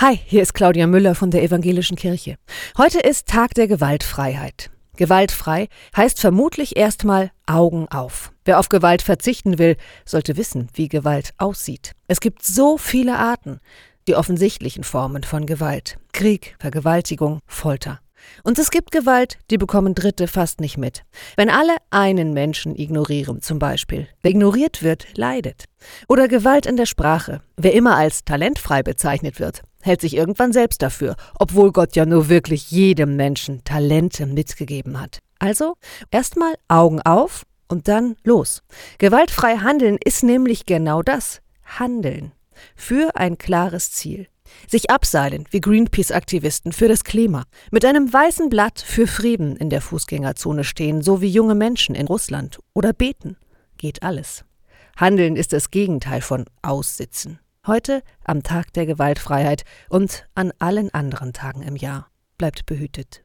Hi, hier ist Claudia Müller von der Evangelischen Kirche. Heute ist Tag der Gewaltfreiheit. Gewaltfrei heißt vermutlich erstmal Augen auf. Wer auf Gewalt verzichten will, sollte wissen, wie Gewalt aussieht. Es gibt so viele Arten. Die offensichtlichen Formen von Gewalt. Krieg, Vergewaltigung, Folter. Und es gibt Gewalt, die bekommen Dritte fast nicht mit. Wenn alle einen Menschen ignorieren zum Beispiel, wer ignoriert wird, leidet. Oder Gewalt in der Sprache. Wer immer als talentfrei bezeichnet wird, hält sich irgendwann selbst dafür, obwohl Gott ja nur wirklich jedem Menschen Talente mitgegeben hat. Also erstmal Augen auf und dann los. Gewaltfrei handeln ist nämlich genau das. Handeln. Für ein klares Ziel. Sich abseilen wie Greenpeace-Aktivisten für das Klima. Mit einem weißen Blatt für Frieden in der Fußgängerzone stehen, so wie junge Menschen in Russland. Oder beten. Geht alles. Handeln ist das Gegenteil von Aussitzen. Heute am Tag der Gewaltfreiheit und an allen anderen Tagen im Jahr. Bleibt behütet.